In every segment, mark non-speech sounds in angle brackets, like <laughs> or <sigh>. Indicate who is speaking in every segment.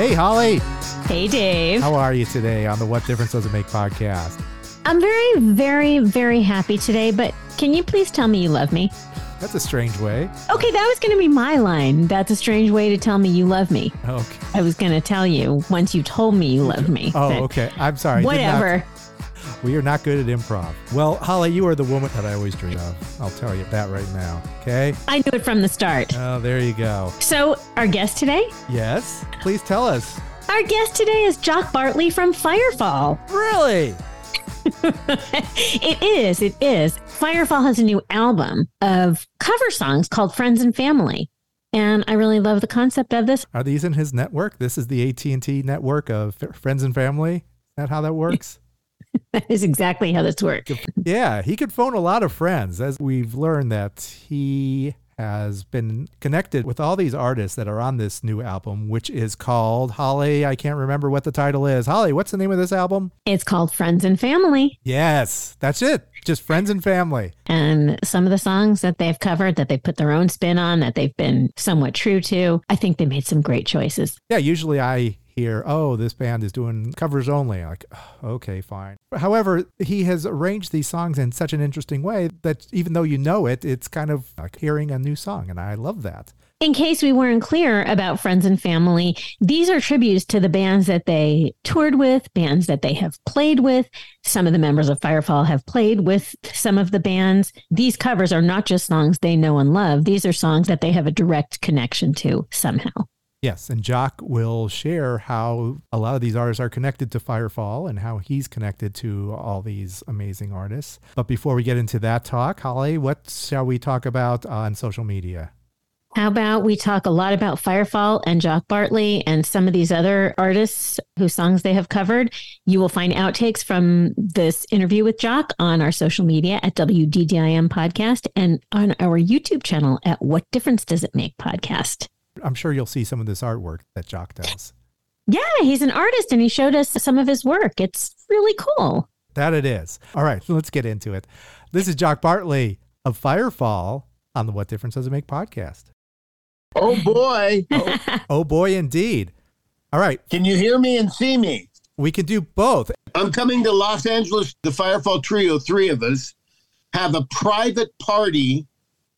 Speaker 1: Hey, Holly.
Speaker 2: Hey, Dave.
Speaker 1: How are you today on the What Difference Does It Make podcast?
Speaker 2: I'm very, very, very happy today, but can you please tell me you love me?
Speaker 1: That's a strange way.
Speaker 2: Okay, that was going to be my line. That's a strange way to tell me you love me.
Speaker 1: Okay.
Speaker 2: I was going to tell you once you told me you loved me.
Speaker 1: Oh, okay. I'm sorry.
Speaker 2: Whatever.
Speaker 1: We are not good at improv. Well, Holly, you are the woman that I always dream of. I'll tell you that right now. Okay.
Speaker 2: I knew it from the start.
Speaker 1: Oh, there you go.
Speaker 2: So, our guest today?
Speaker 1: Yes. Please tell us.
Speaker 2: Our guest today is Jock Bartley from Firefall.
Speaker 1: Really? <laughs>
Speaker 2: it is, it is. Firefall has a new album of cover songs called Friends and Family. And I really love the concept of this.
Speaker 1: Are these in his network? This is the AT&T network of f- friends and family. Is that how that works? <laughs>
Speaker 2: That is exactly how this works.
Speaker 1: yeah, he could phone a lot of friends, as we've learned that he has been connected with all these artists that are on this new album, which is called Holly. I can't remember what the title is. Holly, what's the name of this album?
Speaker 2: It's called Friends and Family.
Speaker 1: Yes, that's it. Just friends and family.
Speaker 2: And some of the songs that they've covered, that they've put their own spin on, that they've been somewhat true to, I think they made some great choices.
Speaker 1: Yeah, usually I hear, oh, this band is doing covers only. Like, "Oh, okay, fine. However, he has arranged these songs in such an interesting way that even though you know it, it's kind of like hearing a new song. And I love that.
Speaker 2: In case we weren't clear about Friends and Family, these are tributes to the bands that they toured with, bands that they have played with. Some of the members of Firefall have played with some of the bands. These covers are not just songs they know and love, these are songs that they have a direct connection to somehow.
Speaker 1: Yes, and Jock will share how a lot of these artists are connected to Firefall and how he's connected to all these amazing artists. But before we get into that talk, Holly, what shall we talk about on social media?
Speaker 2: How about we talk a lot about Firefall and Jock Bartley and some of these other artists whose songs they have covered? You will find outtakes from this interview with Jock on our social media at WDDIM Podcast and on our YouTube channel at What Difference Does It Make Podcast.
Speaker 1: I'm sure you'll see some of this artwork that Jock does.
Speaker 2: Yeah, he's an artist and he showed us some of his work. It's really cool.
Speaker 1: That it is. All right, <laughs> let's get into it. This is Jock Bartley of Firefall on the What Difference Does It Make podcast.
Speaker 3: Oh boy. <laughs>
Speaker 1: Oh. oh boy, indeed. All right,
Speaker 3: Can you hear me and see me?
Speaker 1: we can do both.
Speaker 3: I'm coming to Los Angeles, the Firefall Trio, three of us, have a private party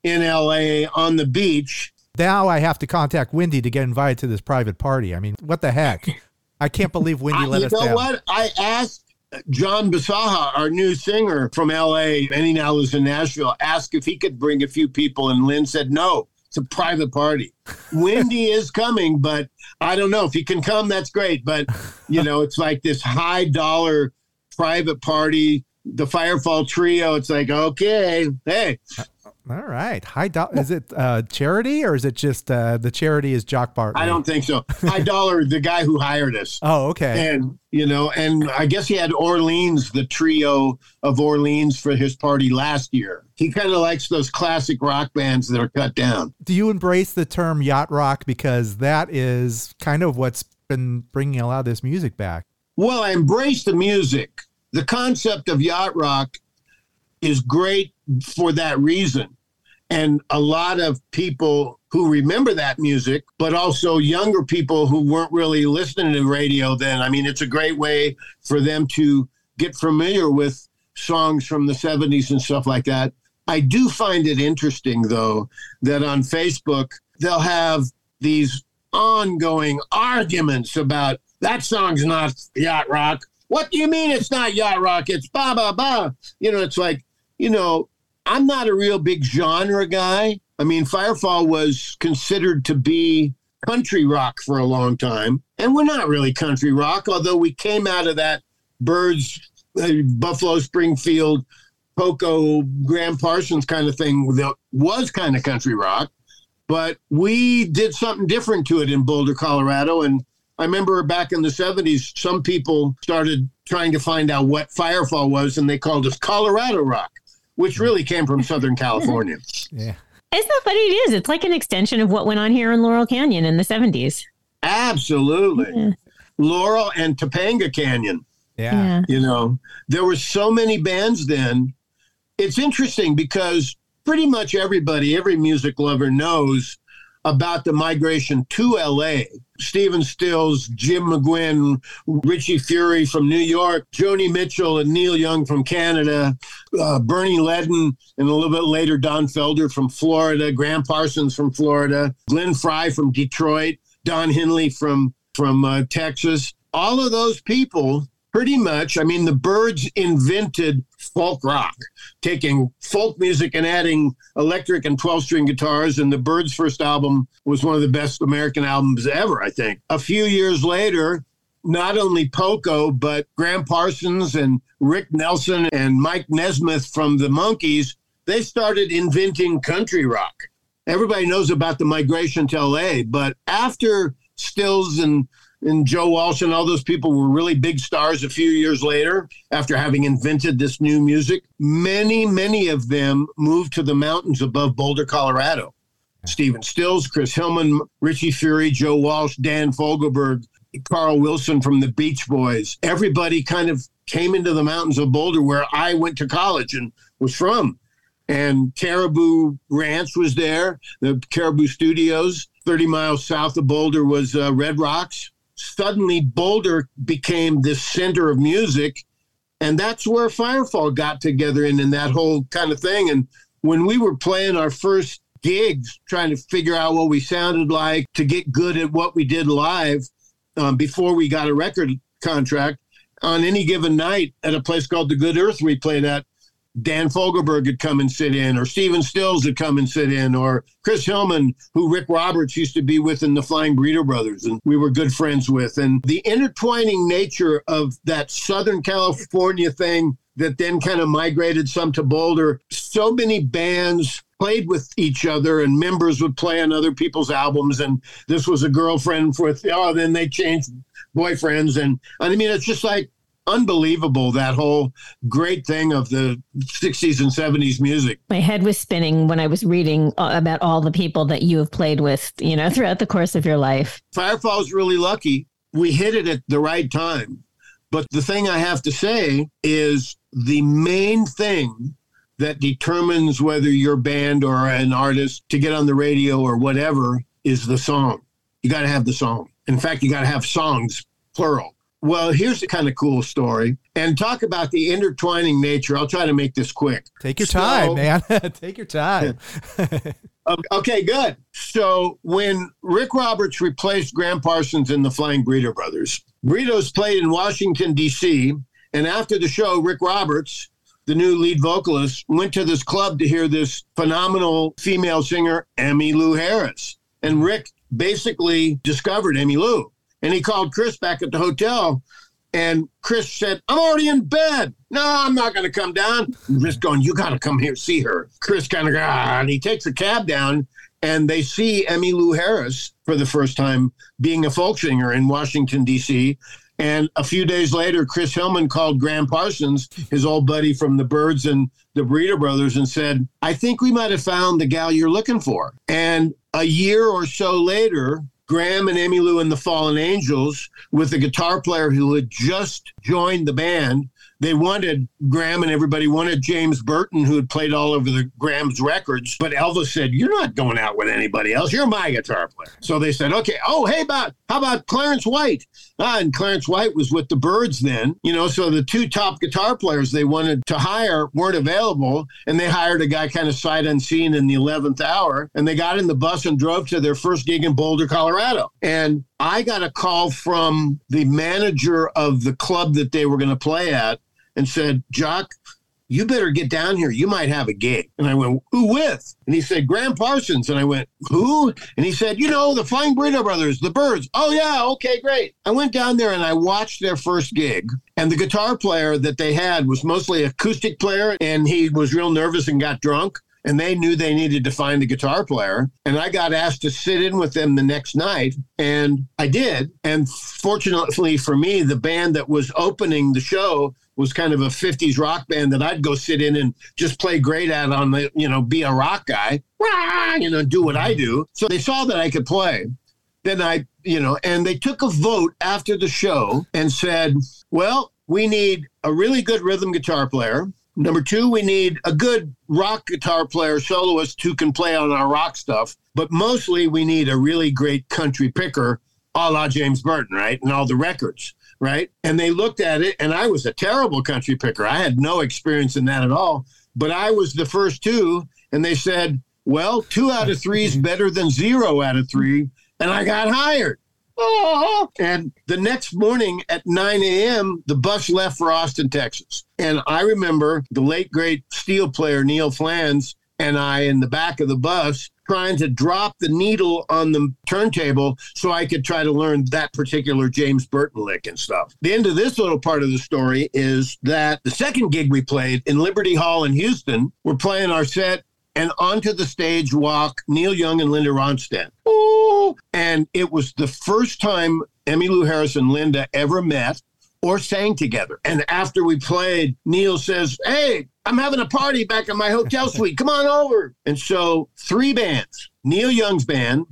Speaker 3: in LA on the beach.
Speaker 1: Now I have to contact Wendy to get invited to this private party. I mean, what the heck? <laughs> I can't believe Wendy
Speaker 3: I-
Speaker 1: let
Speaker 3: you
Speaker 1: us
Speaker 3: know
Speaker 1: down.
Speaker 3: what? I asked John Bisaha, our new singer from LA, and he now lives in Nashville, asked if he could bring a few people, and Lynn said no. It's a private party. <laughs> Wendy is coming, but I don't know if he can come. That's great, but you know, it's like this high dollar private party. The Firefall Trio. It's like okay, hey,
Speaker 1: All right. High do- is it uh, charity or is it just uh, the charity is Jock Bartley?
Speaker 3: I don't think so. High dollar, the guy who hired us. <laughs>
Speaker 1: Oh, okay.
Speaker 3: And you know, and I guess he had Orleans, the trio of Orleans, for his party last year. He kind of likes those classic rock bands that are cut down.
Speaker 1: Do you embrace the term yacht rock because that is kind of what's been bringing a lot of this music back?
Speaker 3: Well, I embrace the music. The concept of yacht rock is great for that reason. And a lot of people who remember that music, but also younger people who weren't really listening to radio then. I mean, it's a great way for them to get familiar with songs from the 70s and stuff like that. I do find it interesting, though, that on Facebook, they'll have these ongoing arguments about that song's not yacht rock. What do you mean it's not yacht rock? It's ba ba ba. You know, it's like, you know, I'm not a real big genre guy. I mean, Firefall was considered to be country rock for a long time, and we're not really country rock, although we came out of that Byrds, uh, Buffalo Springfield, Poco, Gram Parsons kind of thing that was kind of country rock. But we did something different to it in Boulder, Colorado. And I remember back in the 70s, some people started trying to find out what Firefall was, and they called us Colorado rock, which really came from Southern <laughs> California.
Speaker 1: Yeah.
Speaker 2: Isn't that funny? It is. It's like an extension of what went on here in Laurel Canyon in the 70s.
Speaker 3: Absolutely.
Speaker 2: Yeah.
Speaker 3: Laurel and Topanga Canyon.
Speaker 1: Yeah.
Speaker 3: You know, there were so many bands then. It's interesting because pretty much everybody, every music lover knows about the migration to LA. Stephen Stills, Jim McGuinn, Richie Furay from New York, Joni Mitchell and Neil Young from Canada, uh, Bernie Leadon, and a little bit later Don Felder from Florida, Gram Parsons from Florida, Glenn Frey from Detroit, Don Henley from from uh, Texas. All of those people pretty much, I mean, the Byrds invented folk rock, taking folk music and adding electric and 12 string guitars. And the Byrds' first album was one of the best American albums ever, I think. A few years later, not only Poco, but Gram Parsons and Rick Nelson and Mike Nesmith from the Monkees, they started inventing country rock. Everybody knows about the migration to LA, but after Stills and and Joe Walsh and all those people were really big stars a few years later after having invented this new music. Many, many of them moved to the mountains above Boulder, Colorado. Stephen Stills, Chris Hillman, Richie Furay, Joe Walsh, Dan Fogelberg, Carl Wilson from the Beach Boys. Everybody kind of came into the mountains of Boulder where I went to college and was from. And Caribou Ranch was there, the Caribou Studios. 30 miles south of Boulder was uh, Red Rocks suddenly Boulder became the center of music. And that's where Firefall got together in, in that whole kind of thing. And when we were playing our first gigs, trying to figure out what we sounded like to get good at what we did live um, before we got a record contract, on any given night at a place called the Good Earth we played at, Dan Fogelberg would come and sit in, or Stephen Stills would come and sit in, or Chris Hillman, who Rick Roberts used to be with in the Flying Burrito Brothers, and we were good friends with. And the intertwining nature of that Southern California thing that then kind of migrated some to Boulder, so many bands played with each other and members would play on other people's albums and this was a girlfriend with oh then they changed boyfriends and i mean it's just like unbelievable that whole great thing of the 60s and 70s music.
Speaker 2: My head was spinning when I was reading uh, about all the people that you have played with, you know, throughout the course of your life.
Speaker 3: firefall's really lucky. We hit it at the right time. But the thing i have to say is the main thing that determines whether your band or an artist to get on the radio or whatever is the song. You got to have the song. In fact you got to have songs plural well here's a kind of cool story and talk about the intertwining nature i'll try to make this quick
Speaker 1: Take your
Speaker 3: So-
Speaker 1: time, man. <laughs> Take your time. <laughs>
Speaker 3: Okay, good. So when Rick Roberts replaced Gram Parsons in the Flying Burrito Brothers, Burritos played in Washington, D.C., and after the show, Rick Roberts, the new lead vocalist, went to this club to hear this phenomenal female singer, Emmylou Harris. And Rick basically discovered Emmylou. And he called Chris back at the hotel and Chris said, I'm already in bed. No, I'm not going to come down. Chris going, You got to come here, see her. Chris kind of, ah, and he takes a cab down and they see Emmylou Harris for the first time being a folk singer in Washington, D.C. And a few days later, Chris Hillman called Gram Parsons, his old buddy from the Byrds and the Burrito Brothers, and said, I think we might have found the gal you're looking for. And a year or so later, Gram and Emmylou and the Fallen Angels, with a guitar player who had just joined the band, they wanted Gram and everybody wanted James Burton, who had played all over the Gram's records. But Elvis said, "You're not going out with anybody else. You're my guitar player." So they said, "Okay. Oh, hey, about how about Clarence White?" Ah, and Clarence White was with the Byrds then, you know. So the two top guitar players they wanted to hire weren't available, and they hired a guy kind of sight unseen in the eleventh hour, and they got in the bus and drove to their first gig in Boulder, Colorado. And I got a call from the manager of the club that they were going to play at and said, Jock, you better get down here. You might have a gig. And I went, Who with? And he said, Gram Parsons. And I went, Who? And he said, You know, the Flying Burrito Brothers, the Byrds. Oh, yeah. Okay, great. I went down there and I watched their first gig. And the guitar player that they had was mostly acoustic player. And he was real nervous and got drunk and they knew they needed to find a guitar player. And I got asked to sit in with them the next night, and I did. And fortunately for me, the band that was opening the show was kind of a 50s rock band that I'd go sit in and just play great at on the, you know, be a rock guy, you know, do what I mm-hmm. do. So they saw that I could play. Then I, you know, and they took a vote after the show and said, well, we need a really good rhythm guitar player Number two, we need a good rock guitar player, soloist who can play on our rock stuff. But mostly, we need a really great country picker, a la James Burton, right? And all the records, right? And they looked at it, and I was a terrible country picker. I had no experience in that at all. But I was the first two, and they said, well, two out of three is better than zero out of three. And I got hired. Oh. And the next morning at 9 a.m., the bus left for Austin, Texas. And I remember the late, great steel player Neil Flanz and I in the back of the bus trying to drop the needle on the turntable so I could try to learn that particular James Burton lick and stuff. The end of this little part of the story is that the second gig we played in Liberty Hall in Houston, we're playing our set and onto the stage walk Neil Young and Linda Ronstadt. Ooh. And it was the first time Emmylou Harris and Linda ever met or sang together. And after we played, Neil says, Hey, I'm having a party back in my hotel suite. Come on over. And so three bands Neil Young's band,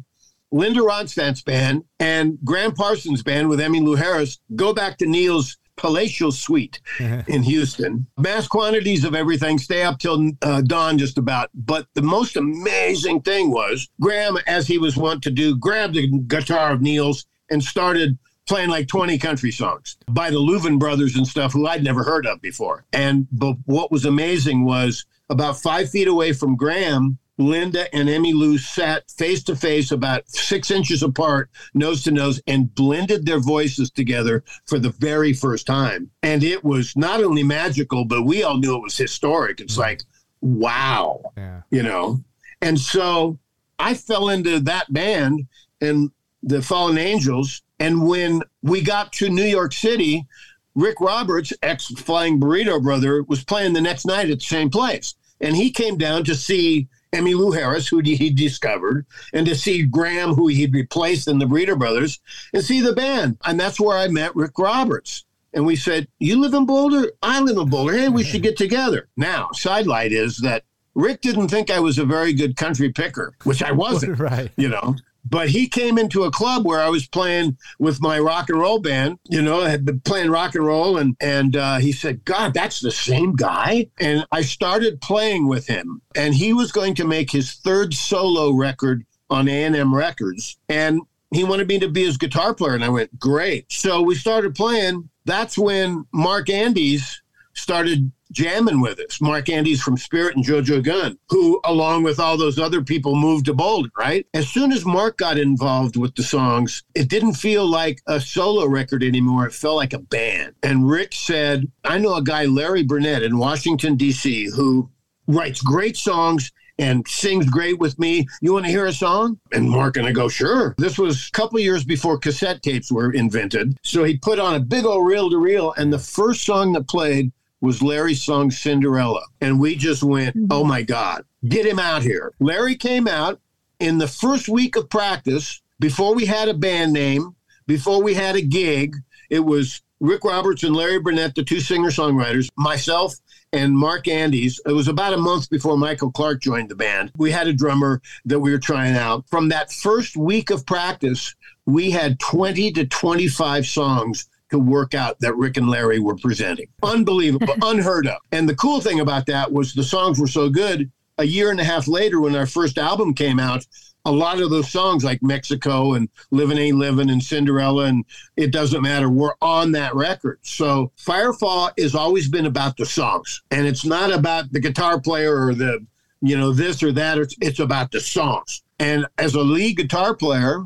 Speaker 3: Linda Ronstadt's band, and Gram Parsons' band with Emmylou Harris go back to Neil's palatial suite <laughs> in Houston. Mass quantities of everything, stay up till uh, dawn just about. But the most amazing thing was Gram, as he was wont to do, grabbed the guitar of Neil's and started playing like 20 country songs by the Louvin brothers and stuff who I'd never heard of before. And but what was amazing was about five feet away from Gram, Linda and Emmylou sat face to face about six inches apart, nose to nose, and blended their voices together for the very first time. And it was not only magical, but we all knew it was historic. It's mm. like, wow, yeah. you know? And so I fell into that band and the Fallen Angels. And when we got to New York City, Rick Roberts, ex Flying Burrito brother, was playing the next night at the same place. And he came down to see Emmylou Harris, who he discovered, and to see Gram, who he'd replaced in the Burrito Brothers, and see the band. And that's where I met Rick Roberts. And we said, You live in Boulder? I live in Boulder. Hey, we should get together. Now, sidelight is that Rick didn't think I was a very good country picker, which I wasn't. <laughs> right. You know, but he came into a club where I was playing with my rock and roll band. You know, I had been playing rock and roll, and and uh, he said, "God, that's the same guy." And I started playing with him, and he was going to make his third solo record on A and M Records, and he wanted me to be his guitar player, and I went, "Great!" So we started playing. That's when Mark Andes started jamming with us. Mark Andes from Spirit and JoJo Gunn, who, along with all those other people, moved to Boulder, right? As soon as Mark got involved with the songs, it didn't feel like a solo record anymore. It felt like a band. And Rick said, I know a guy, Larry Burnett, in Washington, D.C., who writes great songs and sings great with me. You want to hear a song? And Mark and I go, sure. This was a couple years before cassette tapes were invented. So he put on a big old reel to reel, and the first song that played was Larry song Cinderella. And we just went, mm-hmm. oh my God, get him out here. Larry came out in the first week of practice before we had a band name, before we had a gig. It was Rick Roberts and Larry Burnett, the two singer songwriters, myself and Mark Andes. It was about a month before Michael Clarke joined the band. We had a drummer that we were trying out. From that first week of practice, we had 20 to 25 songs to work out that Rick and Larry were presenting. Unbelievable, <laughs> unheard of. And the cool thing about that was the songs were so good. A year and a half later, when our first album came out, a lot of those songs like Mexico and Living Ain't Living and Cinderella and It Doesn't Matter were on that record. So Firefall has always been about the songs and it's not about the guitar player or the, you know, this or that. It's, it's about the songs. And as a lead guitar player,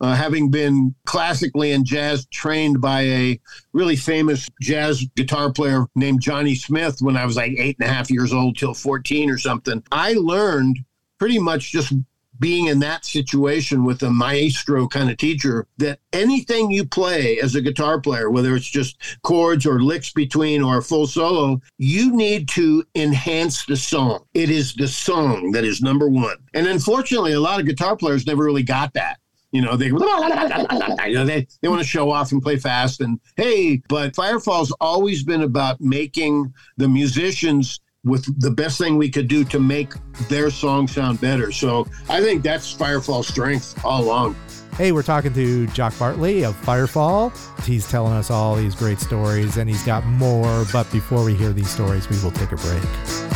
Speaker 3: uh, having been classically and jazz trained by a really famous jazz guitar player named Johnny Smith when I was like eight and a half years old till 14 or something, I learned pretty much just being in that situation with a maestro kind of teacher that anything you play as a guitar player, whether it's just chords or licks between or a full solo, you need to enhance the song. It is the song that is number one. And unfortunately, a lot of guitar players never really got that. You know, they, you know, they, they want to show off and play fast and hey, but Firefall's always been about making the musicians with the best thing we could do to make their song sound better. So I think that's Firefall's strength all along.
Speaker 1: Hey, we're talking to Jock Bartley of Firefall. He's telling us all these great stories and he's got more. But before we hear these stories, we will take a break.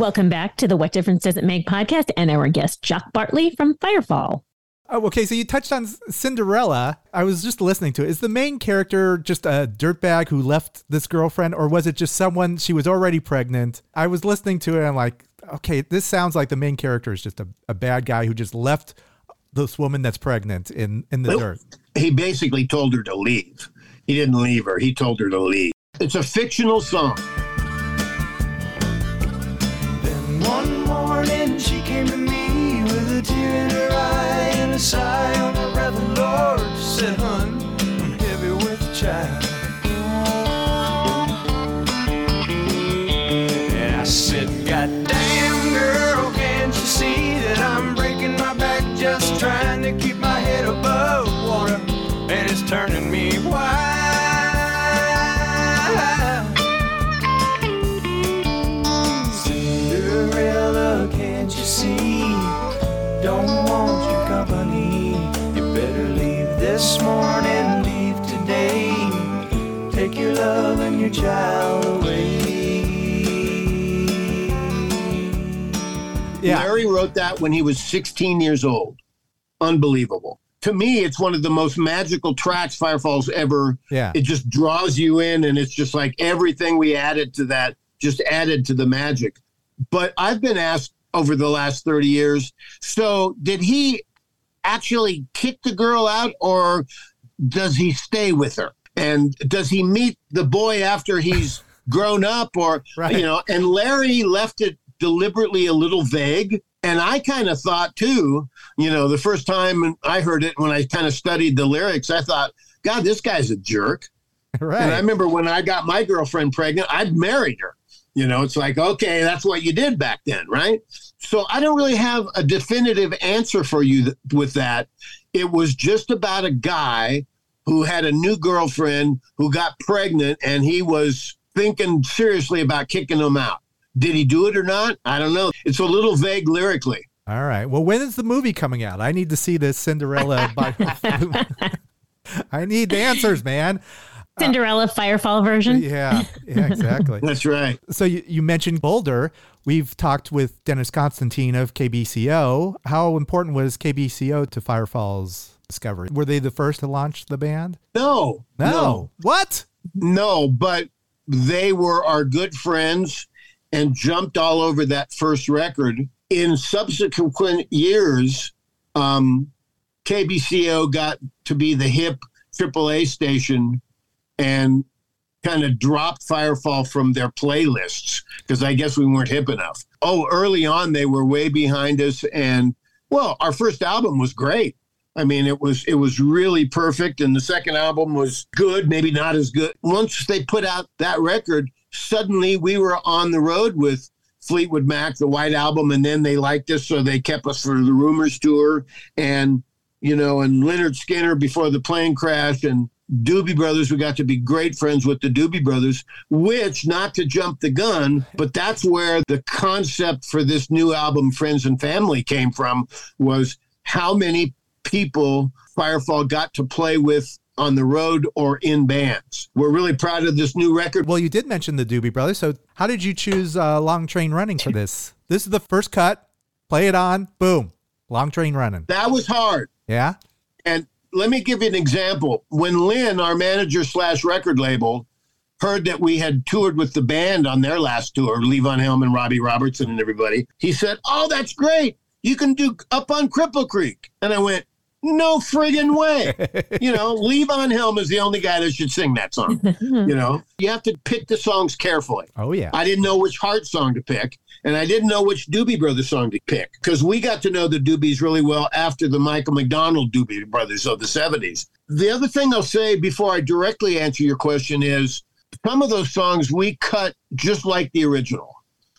Speaker 2: Welcome back to the What Difference Does It Make podcast and our guest, Jock Bartley from Firefall.
Speaker 1: Oh, okay, so you touched on Cinderella. I was just listening to it. Is the main character just a dirtbag who left this girlfriend, or was it just someone she was already pregnant? I was listening to it and I'm like, okay, this sounds like the main character is just a, a bad guy who just left this woman that's pregnant in, in the
Speaker 3: Well,
Speaker 1: dirt.
Speaker 3: He basically told her to leave. He didn't leave her, he told her to leave. It's a fictional song.
Speaker 4: Came to me with a tear in her eye and a sigh on her. And Lord said, Hun, I'm heavy with child. And I said, God this morning, leave today. Take your love and your child away.
Speaker 1: Yeah.
Speaker 3: Larry wrote that when he was 16 years old. Unbelievable. To me, it's one of the most magical tracks Firefall's ever.
Speaker 1: Yeah.
Speaker 3: It just draws you in, and it's just like everything we added to that just added to the magic. But I've been asked over the last 30 years so did he actually kick the girl out, or does he stay with her? And does he meet the boy after he's <laughs> grown up or
Speaker 1: Right.
Speaker 3: you know and larry left it deliberately a little vague and i kind of thought too you know the first time i heard it when i kind of studied the lyrics i thought god this guy's a jerk <laughs>
Speaker 1: right.
Speaker 3: and i remember when i got my girlfriend pregnant i'd married her you know it's like okay that's what you did back then right so i don't really have a definitive answer for you th- with that it was just about a guy who had a new girlfriend who got pregnant and he was thinking seriously about kicking them out. Did he do it or not? I don't know. It's a little vague lyrically.
Speaker 1: All right. Well, when is the movie coming out? I need to see this Cinderella. <laughs> Bi- <laughs> I need answers, man.
Speaker 2: Cinderella Firefall version.
Speaker 1: Yeah, yeah, exactly. <laughs>
Speaker 3: That's right.
Speaker 1: So you, you mentioned Boulder. We've talked with Dennis Constantine of KBCO. How important was KBCO to Firefall's discovery? Were they the first to launch the band?
Speaker 3: No,
Speaker 1: No. What?
Speaker 3: no, but they were our good friends and jumped all over that first record. In subsequent years, um, KBCO got to be the hip AAA station and kind of dropped Firefall from their playlists because I guess we weren't hip enough. Oh, early on they were way behind us, and well, our first album was great. I mean, it was it was really perfect, and the second album was good, maybe not as good. Once they put out that record, suddenly we were on the road with Fleetwood Mac, the White Album, and then they liked us, so they kept us for the Rumors tour, and you know, and Lynyrd Skynyrd before the plane crash, and Doobie Brothers. We got to be great friends with the Doobie Brothers, which, not to jump the gun, <laughs> but that's where the concept for this new album, Friends and Family, came from. Was how many people Firefall got to play with on the road or in bands. We're really proud of this new record.
Speaker 1: Well, you did mention the Doobie Brothers. So how did you choose uh, Long Train Running for this? This is the first cut. Play it on. Boom. Long Train Running.
Speaker 3: That was hard.
Speaker 1: Yeah.
Speaker 3: And let me give you an example. When Lynn, our manager slash record label, heard that we had toured with the band on their last tour, Levon Helm and Robbie Robertson and everybody, he said, Oh, that's great. You can do up on Cripple Creek. And I went, No friggin' way. you know, <laughs> Levon Helm is the only guy that should sing that song. <laughs> you know, you have to pick the songs carefully.
Speaker 1: Oh, yeah.
Speaker 3: I didn't know which Heart song to pick, and I didn't know which Doobie Brothers song to pick because we got to know the Doobies really well after the Michael McDonald Doobie Brothers of the 70s. The other thing I'll say before I directly answer your question is some of those songs we cut just like the original,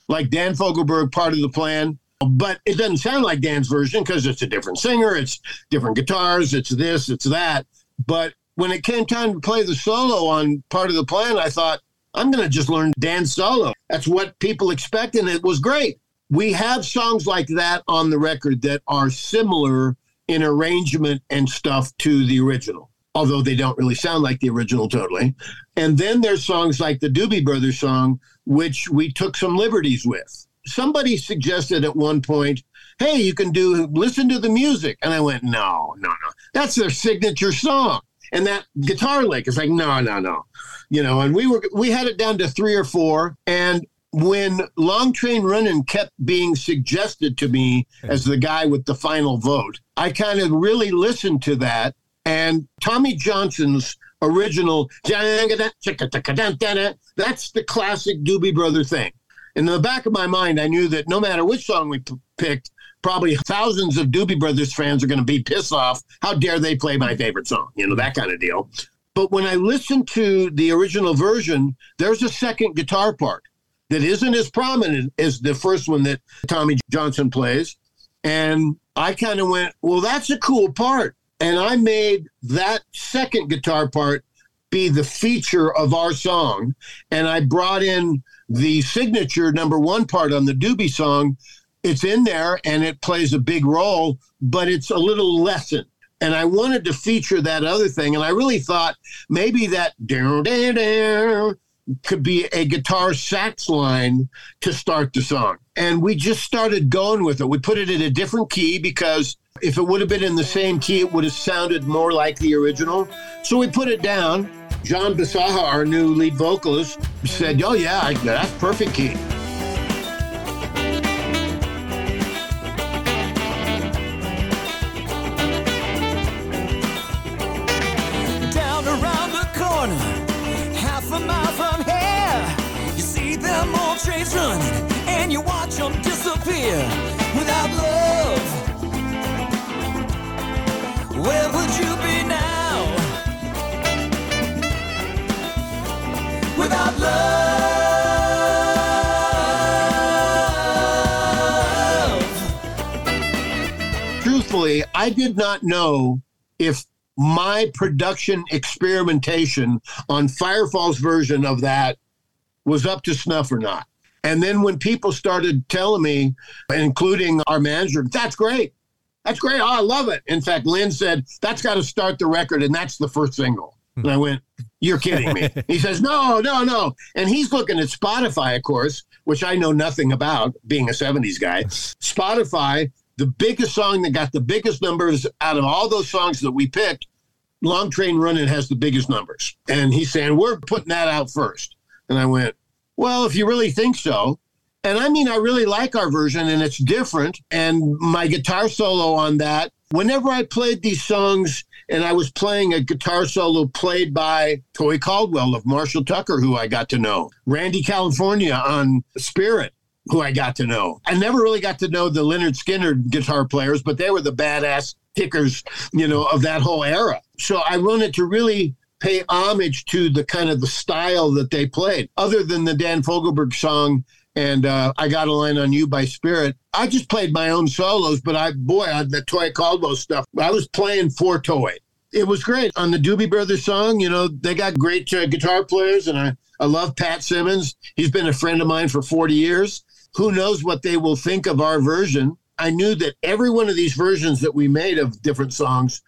Speaker 3: like Dan Fogelberg, part of the plan. But it doesn't sound like Dan's version because it's a different singer, it's different guitars, it's this, it's that. But when it came time to play the solo on part of the plan, I thought, I'm going to just learn Dan's solo. That's what people expect, and it was great. We have songs like that on the record that are similar in arrangement and stuff to the original, although they don't really sound like the original totally. And then there's songs like the Doobie Brothers song, which we took some liberties with. Somebody suggested at one point, hey, you can do listen to the music. And I went, no, no, no. That's their signature song. And that guitar lick is like, no, no, no you know, and we were we had it down to three or four. And when Long Train Running kept being suggested to me as the guy with the final vote, I kind of really listened to that. And Tommy Johnston's original that's the classic Doobie Brother thing. In the back of my mind, I knew that no matter which song we p- picked, probably thousands of Doobie Brothers fans are going to be pissed off. How dare they play my favorite song? You know, that kind of deal. But when I listened to the original version, there's a second guitar part that isn't as prominent as the first one that Tommy Johnston plays. And I kind of went, well, that's a cool part. And I made that second guitar part be the feature of our song. And I brought in the signature number one part on the Doobie song. It's in there and it plays a big role, but it's a little lessened and I wanted to feature that other thing. And I really thought maybe that down, down could be a guitar sax line to start the song. And we just started going with it. We put it in a different key because if it would have been in the same key, it would have sounded more like the original. So we put it down. John Bisaha, our new lead vocalist, said, Oh, yeah, I, that's perfect key.
Speaker 4: trains running and you watch them disappear without love. Where would you be?
Speaker 3: Truthfully, I did not know if my production experimentation on Firefall's version of that was up to snuff or not. And then when people started telling me, including our manager, that's great. That's great. Oh, I love it. In fact, Lynn said, that's got to start the record, and that's the first single. And I went, You're kidding me. <laughs> he says, No, no, no. And he's looking at Spotify, of course, which I know nothing about being a 70s guy. Spotify, the biggest song that got the biggest numbers out of all those songs that we picked, Long Train Running has the biggest numbers. And he's saying, We're putting that out first. And I went, Well, if you really think so. And I mean, I really like our version and it's different. And my guitar solo on that, whenever I played these songs and I was playing a guitar solo played by Toy Caldwell of Marshall Tucker, who I got to know, Randy California on Spirit, who I got to know. I never really got to know the Lynyrd Skynyrd guitar players, but they were the badass kickers, you know, of that whole era. So I wanted to really pay homage to the kind of the style that they played, other than the Dan Fogelberg song and uh, I got a line on you by Spirit. I just played my own solos, but I, boy, on the Toy Caldwell stuff, I was playing for Toy. It was great on the Doobie Brothers song. You know, they got great uh, guitar players, and I, I love Pat Simmons. He's been a friend of mine for 40 years. Who knows what they will think of our version? I knew that every one of these versions that we made of different songs,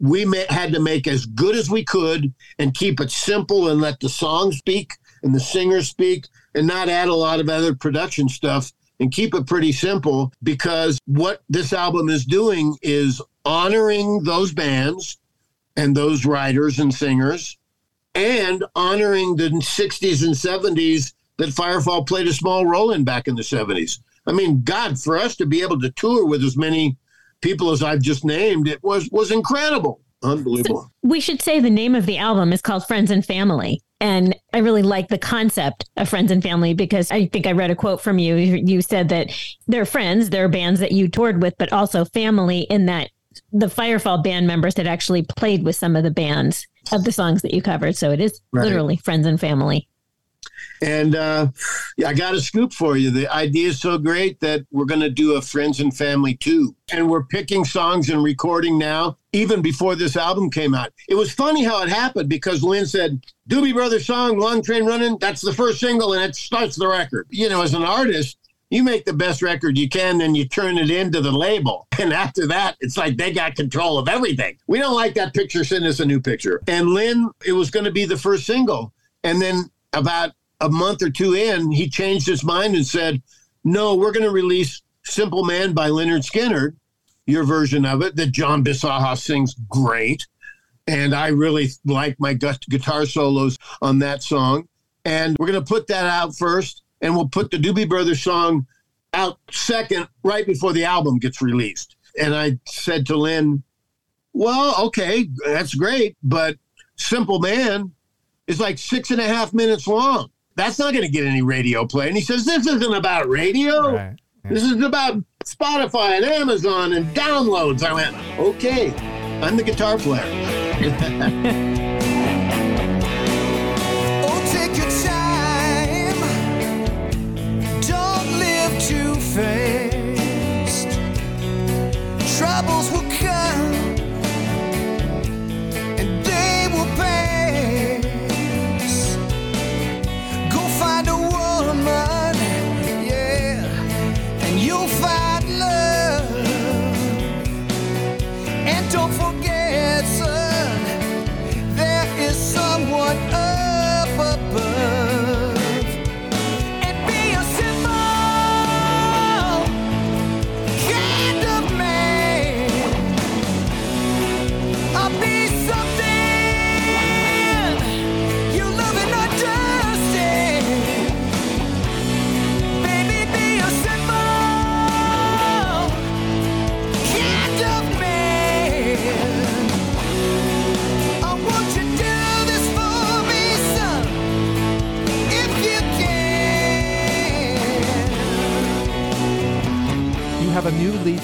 Speaker 3: we ma- had to make as good as we could and keep it simple and let the song speak and the singer speak and not add a lot of other production stuff and keep it pretty simple because what this album is doing is honoring those bands and those writers and singers and honoring the 60s and 70s that Firefall played a small role in back in the 70s. I mean, God, for us to be able to tour with as many people as I've just named, it was was incredible. Unbelievable.
Speaker 2: We should say the name of the album is called Friends and Family. And I really like the concept of friends and family because I think I read a quote from you. You said that they're friends, they're bands that you toured with, but also family in that the Firefall band members had actually played with some of the bands of the songs that you covered. So it is
Speaker 3: Right.
Speaker 2: literally friends and family.
Speaker 3: And uh, I got a scoop for you. The idea is so great that we're going to do a Friends and Family too. And we're picking songs and recording now, even before this album came out. It was funny how it happened because Lynn said, Doobie Brothers song, Long Train Running, that's the first single and it starts the record. You know, as an artist, you make the best record you can, then you turn it into the label. <laughs> And after that, it's like they got control of everything. We don't like that picture, send us a new picture. And Lynn, it was going to be the first single. And then about a month or two in, he changed his mind and said, No, we're going to release Simple Man by Lynyrd Skynyrd, your version of it, that John Bisaha sings great. And I really like my gu- guitar solos on that song. And we're going to put that out first, and we'll put the Doobie Brothers song out second, right before the album gets released. And I said to Lynn, Well, okay, that's great, but Simple Man is like six and a half minutes long. That's not going to get any radio play. And he says, This isn't about radio.
Speaker 1: Right. Yeah.
Speaker 3: This is about Spotify and Amazon and downloads. I went, Okay, I'm the guitar player. <laughs>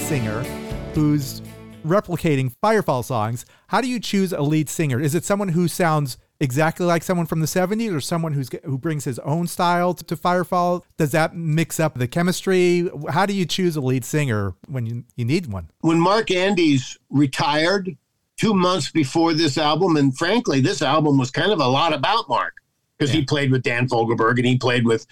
Speaker 1: singer who's replicating Firefall songs. How do you choose a lead singer? Is it someone who sounds exactly like someone from the 70s or someone who's who brings his own style to, to Firefall? Does that mix up the chemistry? How do you choose a lead singer when you, you need one?
Speaker 3: When Mark Andes retired two months before this album, and frankly, this album was kind of a lot about Mark because yeah. he played with Dan Fogelberg and he played with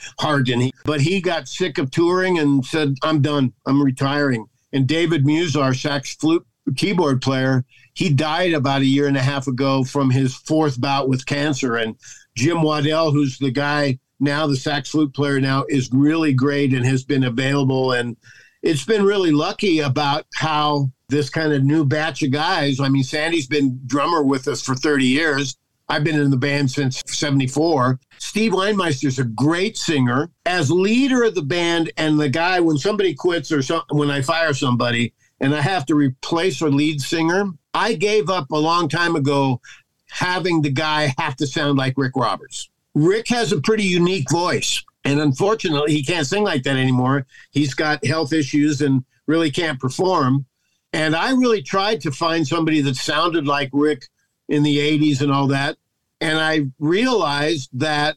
Speaker 3: he, but he got sick of touring and said, "I'm done. I'm retiring." And David Musar, sax flute keyboard player, he died about a year and a half ago from his fourth bout with cancer. And Jim Waddell, who's the guy now, the sax flute player now, is really great and has been available. And it's been really lucky about how this kind of new batch of guys. I mean, Sandy's been drummer with us for 30 years. I've been in the band since 74. Steve Weinmeister's a great singer. As leader of the band and the guy, when somebody quits or so, when I fire somebody and I have to replace a lead singer, I gave up a long time ago having the guy have to sound like Rick Roberts. Rick has a pretty unique voice. And unfortunately, he can't sing like that anymore. He's got health issues and really can't perform. And I really tried to find somebody that sounded like Rick in the 80s and all that. And I realized that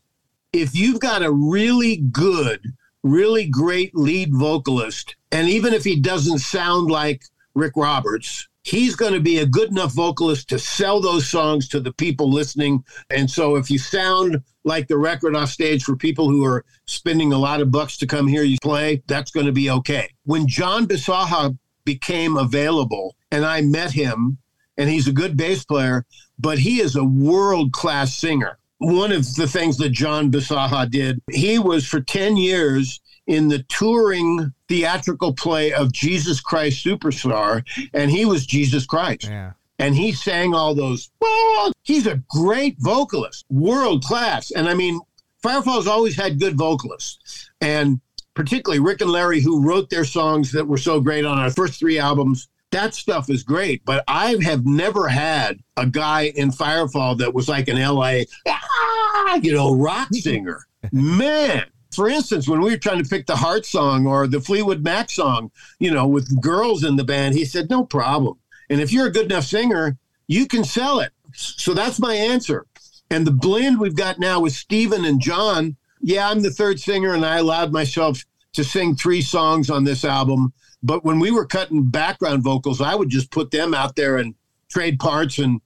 Speaker 3: if you've got a really good, really great lead vocalist, and even if he doesn't sound like Rick Roberts, he's going to be a good enough vocalist to sell those songs to the people listening. And so if you sound like the record off stage for people who are spending a lot of bucks to come hear you play, that's going to be okay. When John Bisaha became available and I met him, and he's a good bass player, but he is a world class singer. One of the things that John Bisaha did, he was for 10 years in the touring theatrical play of Jesus Christ Superstar, and he was Jesus Christ.
Speaker 1: Yeah.
Speaker 3: And he sang all those. Well, he's a great vocalist, world class. And I mean, Firefall's always had good vocalists, and particularly Rick and Larry, who wrote their songs that were so great on our first three albums. That stuff is great, but I have never had a guy in Firefall that was like an LA, ah, you know, rock <laughs> singer. Man, for instance, when we were trying to pick the Heart song or the Fleetwood Mac song, you know, with girls in the band, he said, no problem. And if you're a good enough singer, you can sell it. So that's my answer. And the blend we've got now with Steven and John, yeah, I'm the third singer and I allowed myself to sing three songs on this album. But when we were cutting background vocals, I would just put them out there and trade parts and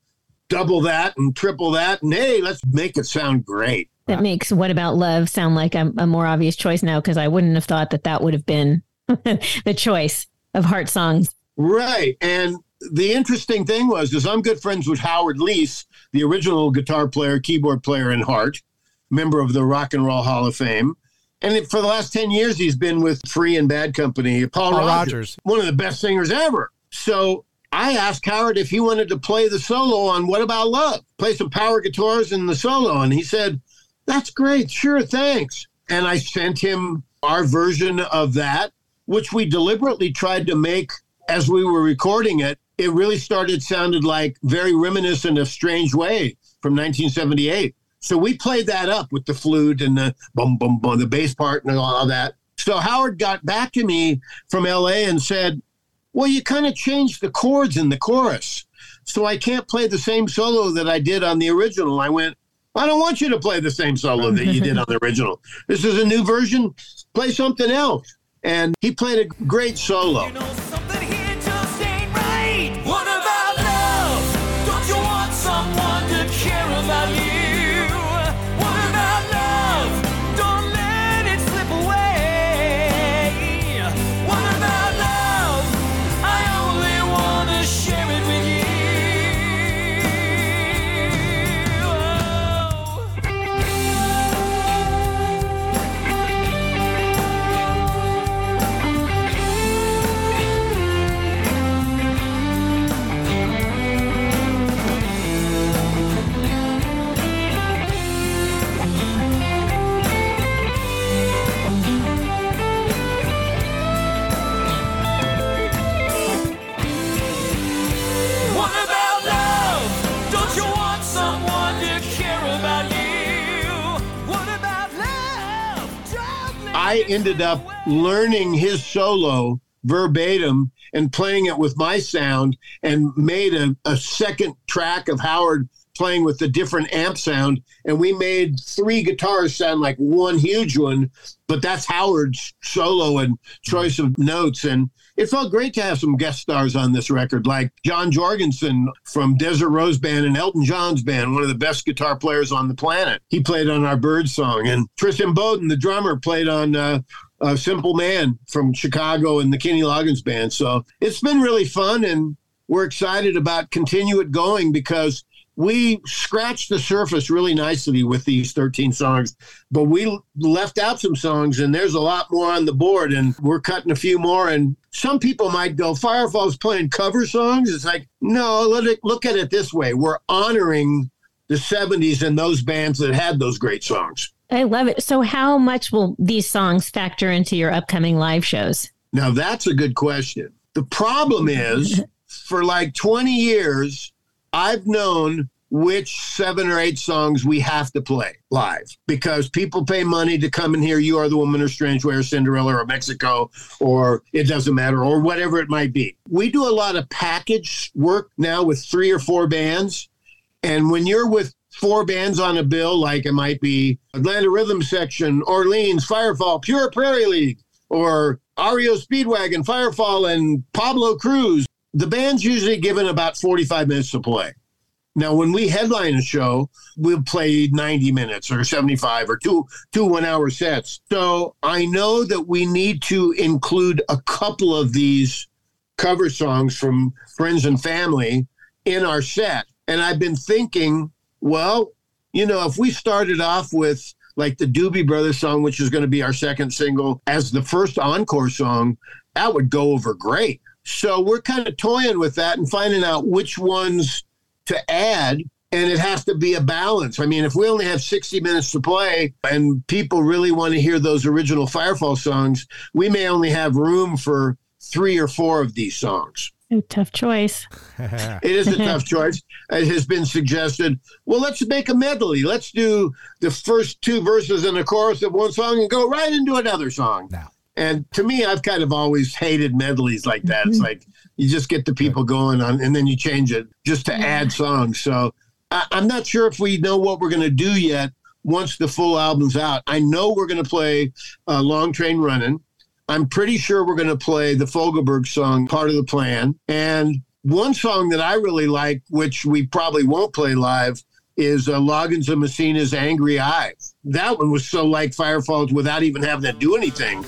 Speaker 3: double that and triple that. And hey, let's make it sound great
Speaker 2: that makes What About Love sound like a, a more obvious choice now because I wouldn't have thought that that would have been <laughs> the choice of heart songs.
Speaker 3: Right. And the interesting thing was is I'm good friends with Howard Leese, the original guitar player, keyboard player in Heart, member of the Rock and Roll Hall of Fame. And for the last 10 years, he's been with Free and Bad Company, Paul, Paul Rodgers, Rodgers, one of the best singers ever. So I asked Howard if he wanted to play the solo on What About Love, play some power guitars in the solo. And he said, that's great. Sure, thanks. And I sent him our version of that, which we deliberately tried to make as we were recording it. It really started sounded like very reminiscent of Strange Way from 1978. So we played that up with the flute and the boom, boom, boom, the bass part and all that. So Howard got back to me from LA and said, Well, you kind of changed the chords in the chorus. So I can't play the same solo that I did on the original. I went, I don't want you to play the same solo that you did on the original. This is a new version. Play something else. And he played a great solo. You know I ended up learning his solo verbatim and playing it with my sound and made a, a second track of Howard playing with the different amp sound. And we made three guitars sound like one huge one, but that's Howard's solo and choice of notes. And it felt great to have some guest stars on this record, like John Jorgensen from Desert Rose Band and Elton John's band, one of the best guitar players on the planet. He played on our Byrds song. And Tris Imboden, the drummer, played on uh, uh, Simple Man from Chicago and the Kenny Loggins band. So it's been really fun, and we're excited about continue it going because we scratched the surface really nicely with these 13 songs, but we left out some songs, and there's a lot more on the board, and we're cutting a few more. And some people might go, Firefall's playing cover songs. It's like, no, let it look at it this way: we're honoring the 70s and those bands that had those great songs.
Speaker 2: I love it. So, how much will these songs factor into your upcoming live shows?
Speaker 3: Now, that's a good question. The problem is, <laughs> for like 20 years, I've known which seven or eight songs we have to play live because people pay money to come and hear You Are the Woman or Strange Way or Cinderella or Mexico or It Doesn't Matter or whatever it might be. We do a lot of package work now with three or four bands. And when you're with four bands on a bill, like it might be Atlanta Rhythm Section, Orleans, Firefall, Pure Prairie League, or REO Speedwagon, Firefall, and Pablo Cruise. The band's usually given about 45 minutes to play. Now, when we headline a show, we'll play 90 minutes or 75 or two two one hour sets. So I know that we need to include a couple of these cover songs from friends and family in our set. And I've been thinking, well, you know, if we started off with like the Doobie Brothers song, which is going to be our second single, as the first encore song, that would go over great. So we're kind of toying with that and finding out which ones to add and it has to be a balance. I mean, if we only have 60 minutes to play and people really want to hear those original Firefall songs, we may only have room for three or four of these songs.
Speaker 2: A tough choice. <laughs>
Speaker 3: it is a tough choice. It has been suggested, well, let's make a medley. Let's do the first two verses and a chorus of one song and go right into another song.
Speaker 1: No.
Speaker 3: And to me, I've kind of always hated medleys like that. It's mm-hmm. like you just get the people going on and then you change it just to add songs. So I, I'm not sure if we know what we're going to do yet once the full album's out. I know we're going to play uh, Long Train Running. I'm pretty sure we're going to play the Fogelberg song, Part of the Plan. And one song that I really like, which we probably won't play live, is uh, Loggins and Messina's Angry Eyes. That one was so like Firefalls without even having to do anything,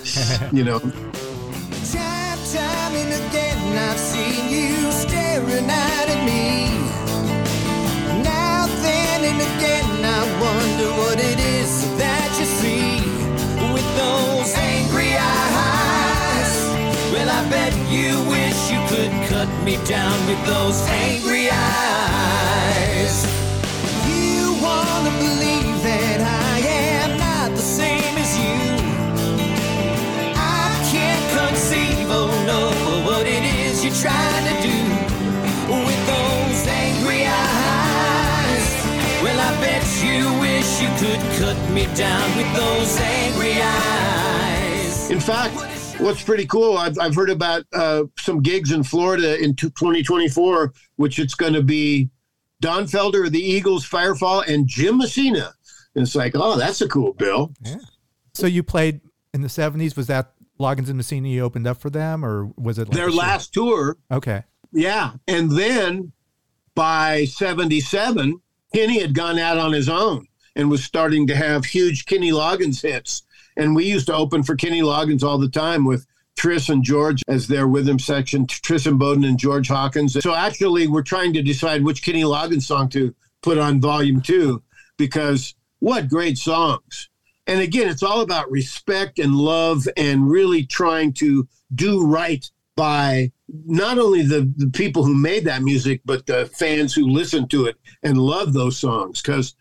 Speaker 3: <laughs> you know.
Speaker 4: I've seen you staring out at me. Now, then, and again, I wonder what it is that you see with those angry eyes. Well, I bet you wish you could cut me down with those angry eyes. Trying to do with those angry eyes. Well, I bet you wish you could cut me down with those angry eyes.
Speaker 3: In fact, what's pretty cool, I've, I've heard about uh, some gigs in Florida in 2024, which it's going to be Don Felder of the Eagles, Firefall, and Jim Messina. And it's like, oh, that's a cool bill.
Speaker 1: So you played in the 70s. Was that Loggins and Messina you opened up for them, or was it like
Speaker 3: Their
Speaker 1: show?
Speaker 3: last tour,
Speaker 1: Okay.
Speaker 3: yeah. And then by 77, Kenny had gone out on his own and was starting to have huge Kenny Loggins hits. And we used to open for Kenny Loggins all the time with Tris and George as their rhythm section, Tris Imboden and George Hawkins. So actually, we're trying to decide which Kenny Loggins song to put on volume two because what great songs. And again, it's all about respect and love and really trying to do right by not only the, the people who made that music, but the fans who listen to it and love those songs. Because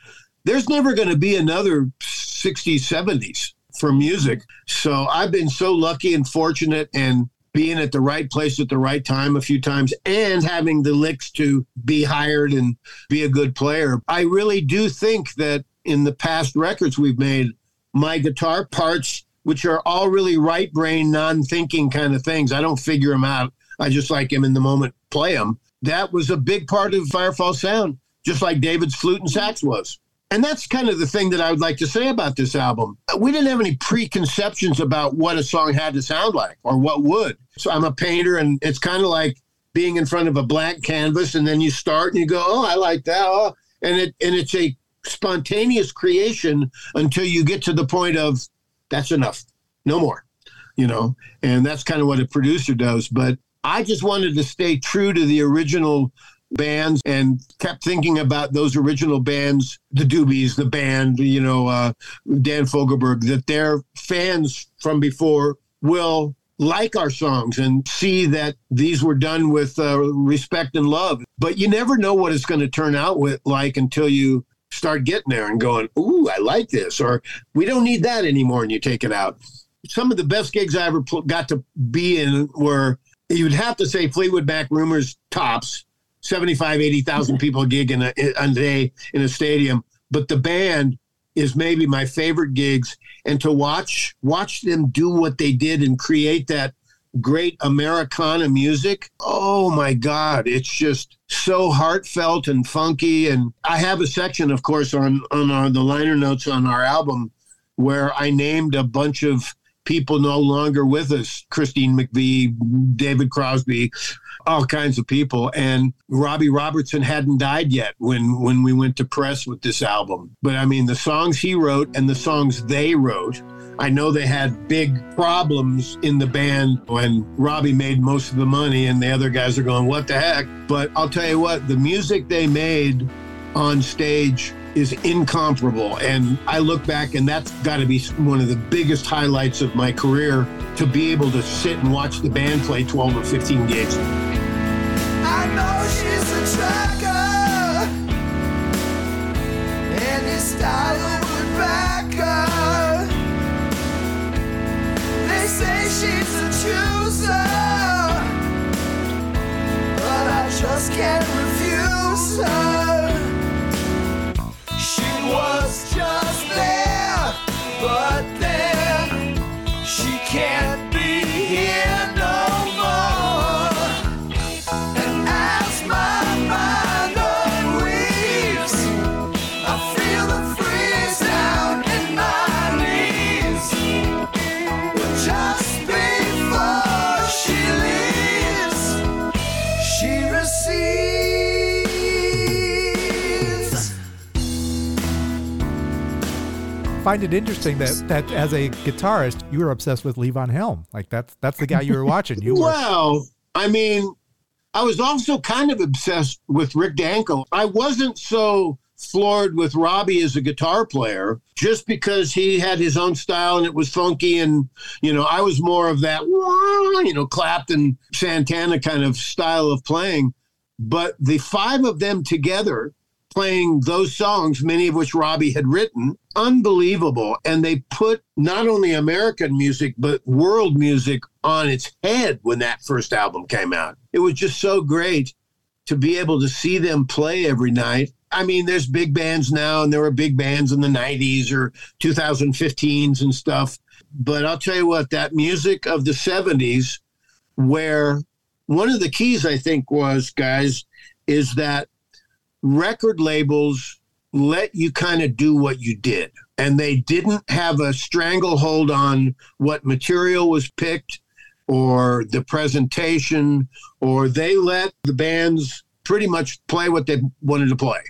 Speaker 3: there's never going to be another 60s, 70s for music. So I've been so lucky and fortunate and being at the right place at the right time a few times and having the licks to be hired and be a good player. I really do think that in the past records we've made, my guitar parts which are all really right brain, non thinking kind of things. I don't figure them out. I just like him in the moment, play them. That was a big part of Firefall sound, just like David's flute and sax was. And that's kind of the thing that I would like to say about this album. We didn't have any preconceptions about what a song had to sound like or what would. So I'm a painter, and it's kind of like being in front of a blank canvas, and then you start and you go, "Oh, I like that," oh. and it and it's a spontaneous creation until you get to the point of that's enough, no more, you know. And that's kind of what a producer does. But I just wanted to stay true to the original bands and kept thinking about those original bands, the Doobies, the band, you know, uh, Dan Fogelberg, that their fans from before will like our songs and see that these were done with uh, respect and love. But you never know what it's going to turn out with like until you start getting there and going, "Ooh, I like this," or "We don't need that anymore," and you take it out. Some of the best gigs I ever pl- got to be in were you would have to say Fleetwood Mac Rumours tops 75, 80,000 mm-hmm. people gig in a, in a day in a stadium. But the band is maybe my favorite gigs. And to watch watch them do what they did and create that great Americana music. Oh my God, it's just so heartfelt and funky. And I have a section, of course, on on our, the liner notes on our album where I named a bunch of people no longer with us Christine McVie, David Crosby, all kinds of people. And Robbie Robertson hadn't died yet when, when we went to press with this album. But I mean, the songs he wrote and the songs they wrote. I know they had big problems in the band when Robbie made most of the money and the other guys are going, what the heck? But I'll tell you what, the music they made on stage is incomparable. And I look back, and that's got to be one of the biggest highlights of my career to be able to sit and watch the band play 12 or 15 gigs.
Speaker 4: I know she's a tracker, and his style would back her. They say she's a chooser, but I just can't refuse her. Was just there, but then she can't
Speaker 1: Find it interesting that that as a guitarist, you were obsessed with Levon Helm. Like that's that's the guy you were watching. You
Speaker 3: Well, I mean, I was also kind of obsessed with Rick Danko. I wasn't so floored with Robbie as a guitar player just because he had his own style and it was funky and you know I was more of that you know Clapton Santana kind of style of playing but the five of them together playing those songs many of which Robbie had written unbelievable and they put not only American music but world music on its head when that first album came out it was just so great to be able to see them play every night. I mean, there's big bands now, and there were big bands in the 90s or 2015s and stuff. But I'll tell you what, that music of the 70s, where one of the keys, I think, was, guys, is that record labels let you kind of do what you did. And they didn't have a stranglehold on what material was picked or the presentation, or they let the bands pretty much play what they wanted to play.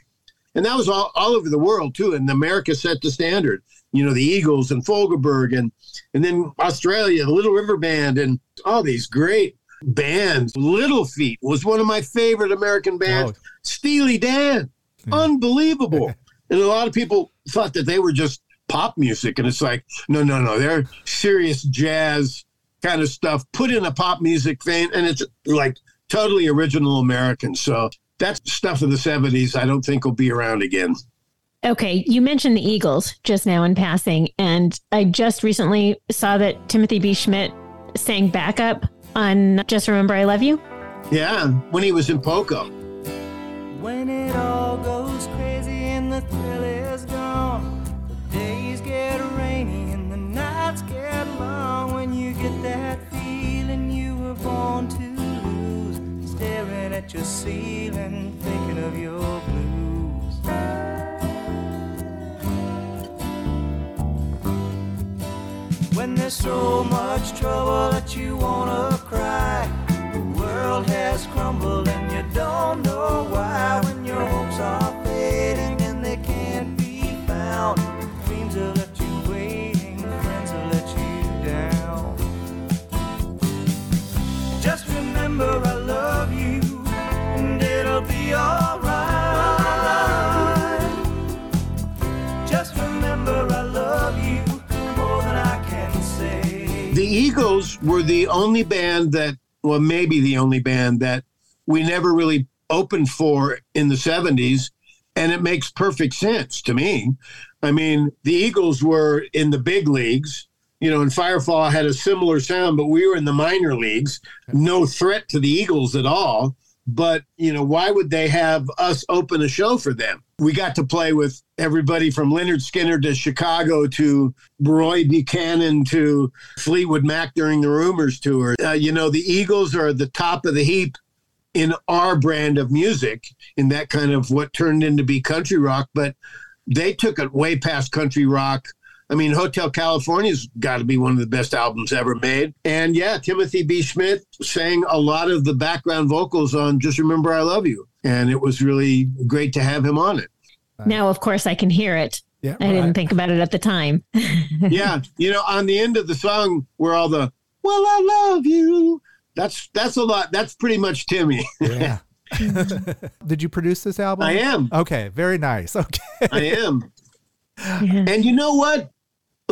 Speaker 3: And that was all, all over the world too. And America set the standard. You know, the Eagles and Fogelberg and and then Australia, the Little River Band, and all these great bands. Little Feat was one of my favorite American bands.
Speaker 1: Oh.
Speaker 3: Steely Dan, hmm. unbelievable. <laughs> and a lot of people thought that they were just pop music, and it's like, no, no, no, they're serious jazz kind of stuff put in a pop music vein, and it's like totally original American. So that's stuff of the 70s I don't think will be around again.
Speaker 2: Okay, you mentioned the Eagles just now in passing, and I just recently saw that Timothy B. Schmit sang backup on Just Remember I Love You?
Speaker 3: Yeah, when he was in Poco.
Speaker 4: When it all goes crazy and the thrill is gone, the days get rainy and the nights get long. When you get that feeling you were born to lose, staring at your ceiling, thinking of your. There's so much trouble that you wanna cry, the world has crumbled and you don't know why. When your hopes are fading and they can't be found, dreams are left you waiting, friends are let you down. Just remember I love you and it'll be alright.
Speaker 3: Eagles were the only band that, well, maybe the only band that we never really opened for in the 70s. And it makes perfect sense to me. I mean, the Eagles were in the big leagues, you know, and Firefall had a similar sound, but we were in the minor leagues. No threat to the Eagles at all. But, you know, why would they have us open a show for them? We got to play with everybody from Lynyrd Skynyrd to Chicago to Roy Buchanan to Fleetwood Mac during the Rumours tour. Uh, you know, the Eagles are the top of the heap in our brand of music, in that kind of what turned into be country rock, but they took it way past country rock. I mean, Hotel California's got to be one of the best albums ever made. And yeah, Timothy B. Schmit sang a lot of the background vocals on Just Remember I Love You. And it was really great to have him on it.
Speaker 2: Now, of course, I can hear it.
Speaker 1: Yeah,
Speaker 2: I didn't think about it at the time. <laughs>
Speaker 3: yeah, you know, on the end of the song where all the "Well, I love you," that's that's a lot. That's pretty much Timmy.
Speaker 1: Yeah. <laughs> <laughs> Did you produce this album?
Speaker 3: I am.
Speaker 1: Okay, very nice. Okay.
Speaker 3: I am.
Speaker 2: Yeah.
Speaker 3: And you know what?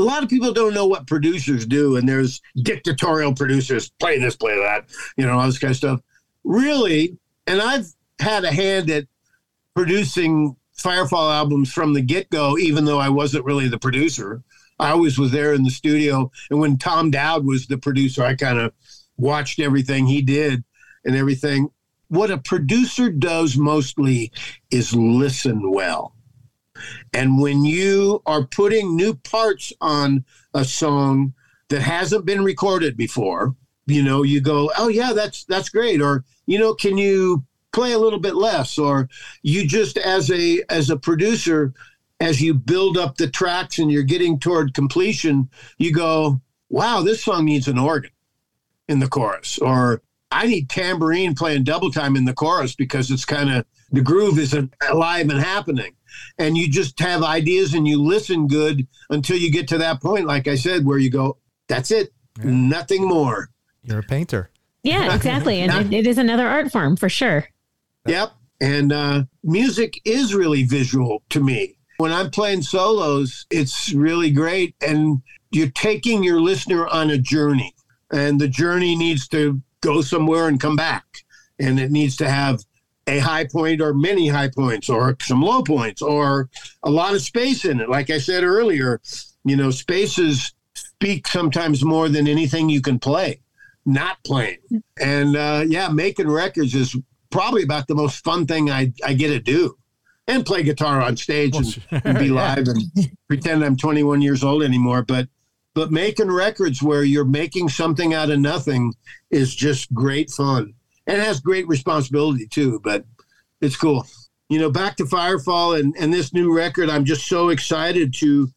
Speaker 3: A lot of people don't know what producers do, and there's dictatorial producers play this, play that, you know, all this kind of stuff. Really, and I've had a hand at producing Firefall albums from the get go, even though I wasn't really the producer. I always was there in the studio. And when Tom Dowd was the producer, I kind of watched everything he did and everything. What a producer does mostly is listen well. And when you are putting new parts on a song that hasn't been recorded before, you know, you go, "Oh yeah, that's that's great," or you know, can you play a little bit less? Or you just as a as a producer, as you build up the tracks and you're getting toward completion, you go, "Wow, this song needs an organ in the chorus," or I need tambourine playing double time in the chorus because it's kind of the groove isn't alive and happening and you just have ideas and you listen good until you get to that point, like I said, where you go, that's it, nothing more.
Speaker 1: You're a painter.
Speaker 2: Yeah, <laughs> exactly. And it, it is another art form for sure.
Speaker 3: Yep. And uh, music is really visual to me. When I'm playing solos, it's really great. And you're taking your listener on a journey, and the journey needs to go somewhere and come back. And it needs to have a high point or many high points or some low points or a lot of space in it. Like I said earlier, you know, spaces speak sometimes more than anything you can play, not playing. And uh, yeah, making records is probably about the most fun thing I, I get to do. And play guitar on stage
Speaker 1: Well,
Speaker 3: and, and be <laughs>
Speaker 1: yeah.
Speaker 3: live and pretend I'm 21 years old anymore. But but making records where you're making something out of nothing is just great fun and it has great responsibility too. But it's cool. You know, back to Firefall and, and this new record, I'm just so excited to,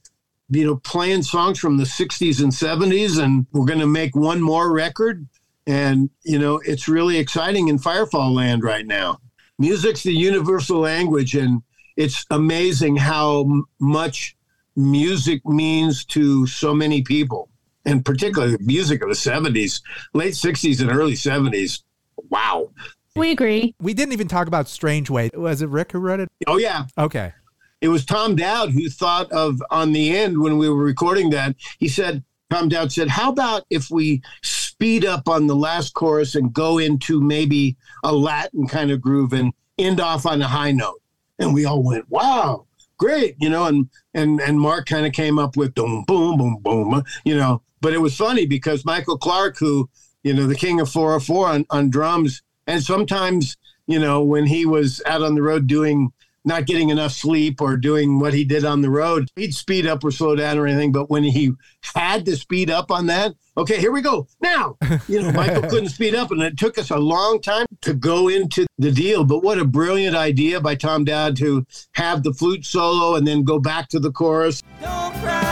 Speaker 3: you know, playing songs from the 60s and 70s. And we're going to make one more record. And, you know, it's really exciting in Firefall land right now. Music's the universal language. And it's amazing how much music means to so many people, and particularly the music of the 70s, late 60s and early 70s. Wow.
Speaker 2: We agree.
Speaker 1: We didn't even talk about Strange Way. Was it Rick who wrote it?
Speaker 3: Oh, yeah.
Speaker 1: Okay.
Speaker 3: It was Tom Dowd who thought of on the end when we were recording that. He said, Tom Dowd said, How about if we speed up on the last chorus and go into maybe a Latin kind of groove and end off on a high note? And we all went, Wow, great, you know, and and and Mark kind of came up with boom, boom, boom, boom, you know. But it was funny because Michael Clarke, who, you know, the king of 404 on, on drums, and sometimes, you know, when he was out on the road doing not getting enough sleep or doing what he did on the road, he'd speed up or slow down or anything. But when he had to speed up on that, okay, here we go. Now, you know, Michael couldn't <laughs> speed up and it took us a long time to go into the deal. But what a brilliant idea by Tom Dowd to have the flute solo and then go back to the chorus.
Speaker 4: Don't cry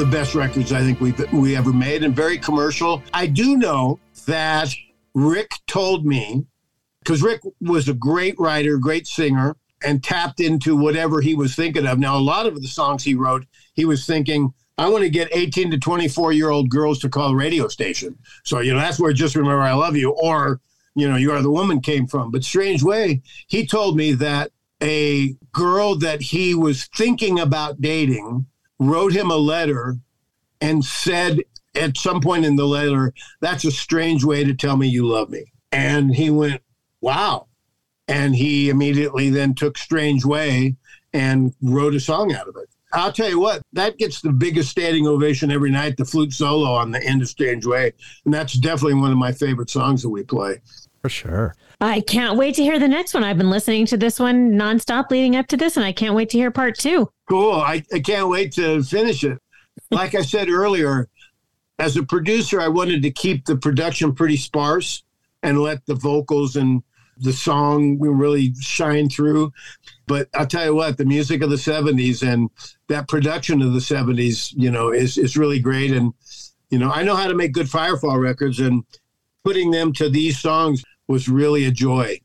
Speaker 3: the best records I think we we ever made and very commercial. I do know that Rick told me because Rick was a great writer, great singer, and tapped into whatever he was thinking of. Now, a lot of the songs he wrote, he was thinking, I want to get 18 to 24 year old girls to call a radio station. So, you know, that's where Just Remember I Love You or, you know, You Are the Woman came from. But strange way, he told me that a girl that he was thinking about dating wrote him a letter and said at some point in the letter, That's a strange way to tell me you love me. And he went, Wow. And he immediately then took Strange Way and wrote a song out of it. I'll tell you what, that gets the biggest standing ovation every night, the flute solo on the end of Strange Way. And that's definitely one of my favorite songs that we play.
Speaker 1: For sure.
Speaker 2: I can't wait to hear the next one. I've been listening to this one nonstop leading up to this, and I can't wait to hear part two.
Speaker 3: Cool. I, I can't wait to finish it. Like I said earlier, as a producer, I wanted to keep the production pretty sparse and let the vocals and the song really shine through. But I'll tell you what, the music of the 70s and that production of the 70s, you know, is, is really great. And, you know, I know how to make good Firefall records, and putting them to these songs was really a joy.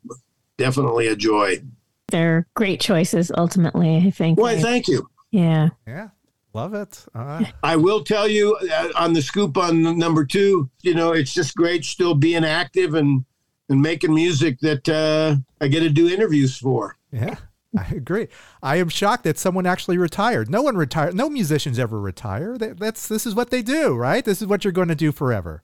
Speaker 3: Definitely a joy.
Speaker 2: They're great choices ultimately, I think.
Speaker 3: Why, thank you.
Speaker 2: yeah.
Speaker 1: Yeah. Love it. Uh,
Speaker 3: I will tell you uh, on the scoop on number two, you know, it's just great still being active and and making music that uh, I get to do interviews for.
Speaker 1: yeah. <laughs> I agree. I am shocked that someone actually retired. No one retired. No musicians ever retire. That, that's this is what they do, right? This is what you're going to do forever.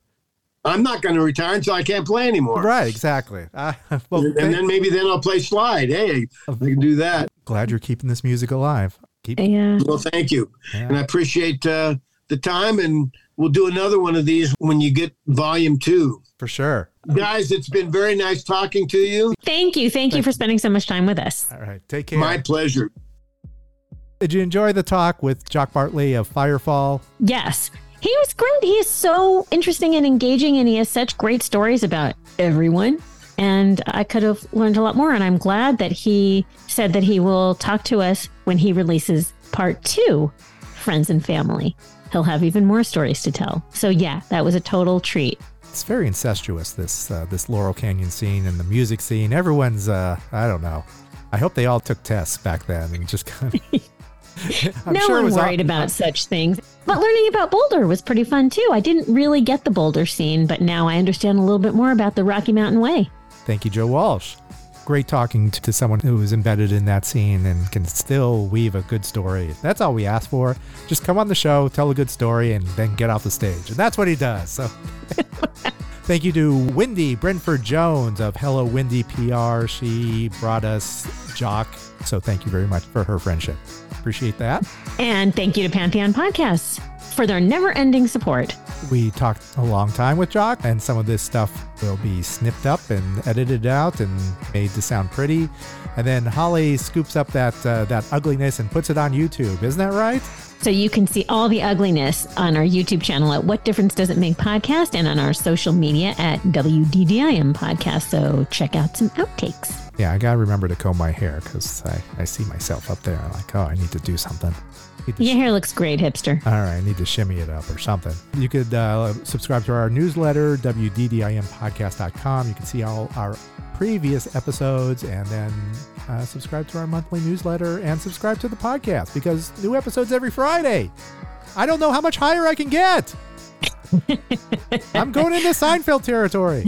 Speaker 3: I'm not going to retire until I can't play anymore.
Speaker 1: Right. Exactly. Uh, <laughs> well,
Speaker 3: And, and then maybe then I'll play slide. Hey, I can do that.
Speaker 1: glad you're keeping this music alive. Keep.
Speaker 2: Yeah.
Speaker 3: Well, thank you,
Speaker 1: Yeah.
Speaker 3: and I appreciate uh, the time. And we'll do another one of these when you get volume two.
Speaker 1: For sure.
Speaker 3: Guys, it's been very nice talking to you.
Speaker 2: Thank you. Thank you for spending so much time with us.
Speaker 1: All right. Take care.
Speaker 3: My pleasure.
Speaker 1: Did you enjoy the talk with Jock Bartley of Firefall?
Speaker 2: Yes. He was great. He is so interesting and engaging, and he has such great stories about everyone. And I could have learned a lot more. And I'm glad that he said that he will talk to us when he releases part two, Friends and Family. He'll have even more stories to tell. So, yeah, that was a total treat.
Speaker 1: It's very incestuous. This uh, this Laurel Canyon scene and the music scene. Everyone's uh, I don't know. I hope they all took tests back then and just <laughs> kind of. <laughs> I'm
Speaker 2: no
Speaker 1: sure
Speaker 2: one
Speaker 1: was all-
Speaker 2: worried about such things. But learning about Boulder was pretty fun too. I didn't really get the Boulder scene, but now I understand a little bit more about the Rocky Mountain Way.
Speaker 1: Thank you, Joe Walsh. Great talking to, to someone who is embedded in that scene and can still weave a good story. That's all we ask for. Just come on the show, tell a good story, and then get off the stage. And that's what he does. So <laughs> thank you to Wendy Brentford Jones of Hello Wendy PR. She brought us Jock. So thank you very much for her friendship. Appreciate that.
Speaker 2: And thank you to Pantheon Podcasts for their never ending support.
Speaker 1: We talked a long time with Jock, and some of this stuff will be snipped up and edited out and made to sound pretty. And then Holly scoops up that uh, that ugliness and puts it on YouTube. Isn't that right?
Speaker 2: So you can see all the ugliness on our YouTube channel at What Difference Does It Make Podcast and on our social media at WDDIM Podcast. So check out some outtakes.
Speaker 1: Yeah, I gotta remember to comb my hair because I, I see myself up there. I'm like, oh, I need to do something.
Speaker 2: Your hair looks great, hipster.
Speaker 1: All right, I need to shimmy it up or something. You could uh, subscribe to our newsletter, wddimpodcast.com. You can see all our previous episodes and then uh, subscribe to our monthly newsletter and subscribe to the podcast because new episodes every Friday. I don't know how much higher I can get. <laughs> I'm going into Seinfeld territory.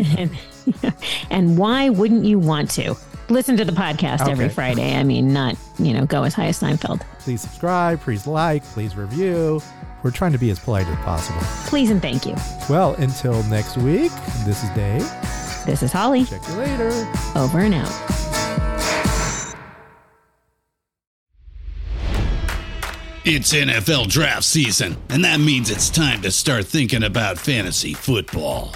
Speaker 1: <laughs>
Speaker 2: and why wouldn't you want to? Listen to the podcast every Friday. I mean, not, you know, go as high as Seinfeld.
Speaker 1: Please subscribe, please like, please review. We're trying to be as polite as possible.
Speaker 2: Please and thank you.
Speaker 1: Well, until next week, this is Dave.
Speaker 2: This is Holly.
Speaker 1: Check you later.
Speaker 2: Over and out.
Speaker 5: It's NFL draft season, and that means it's time to start thinking about fantasy football.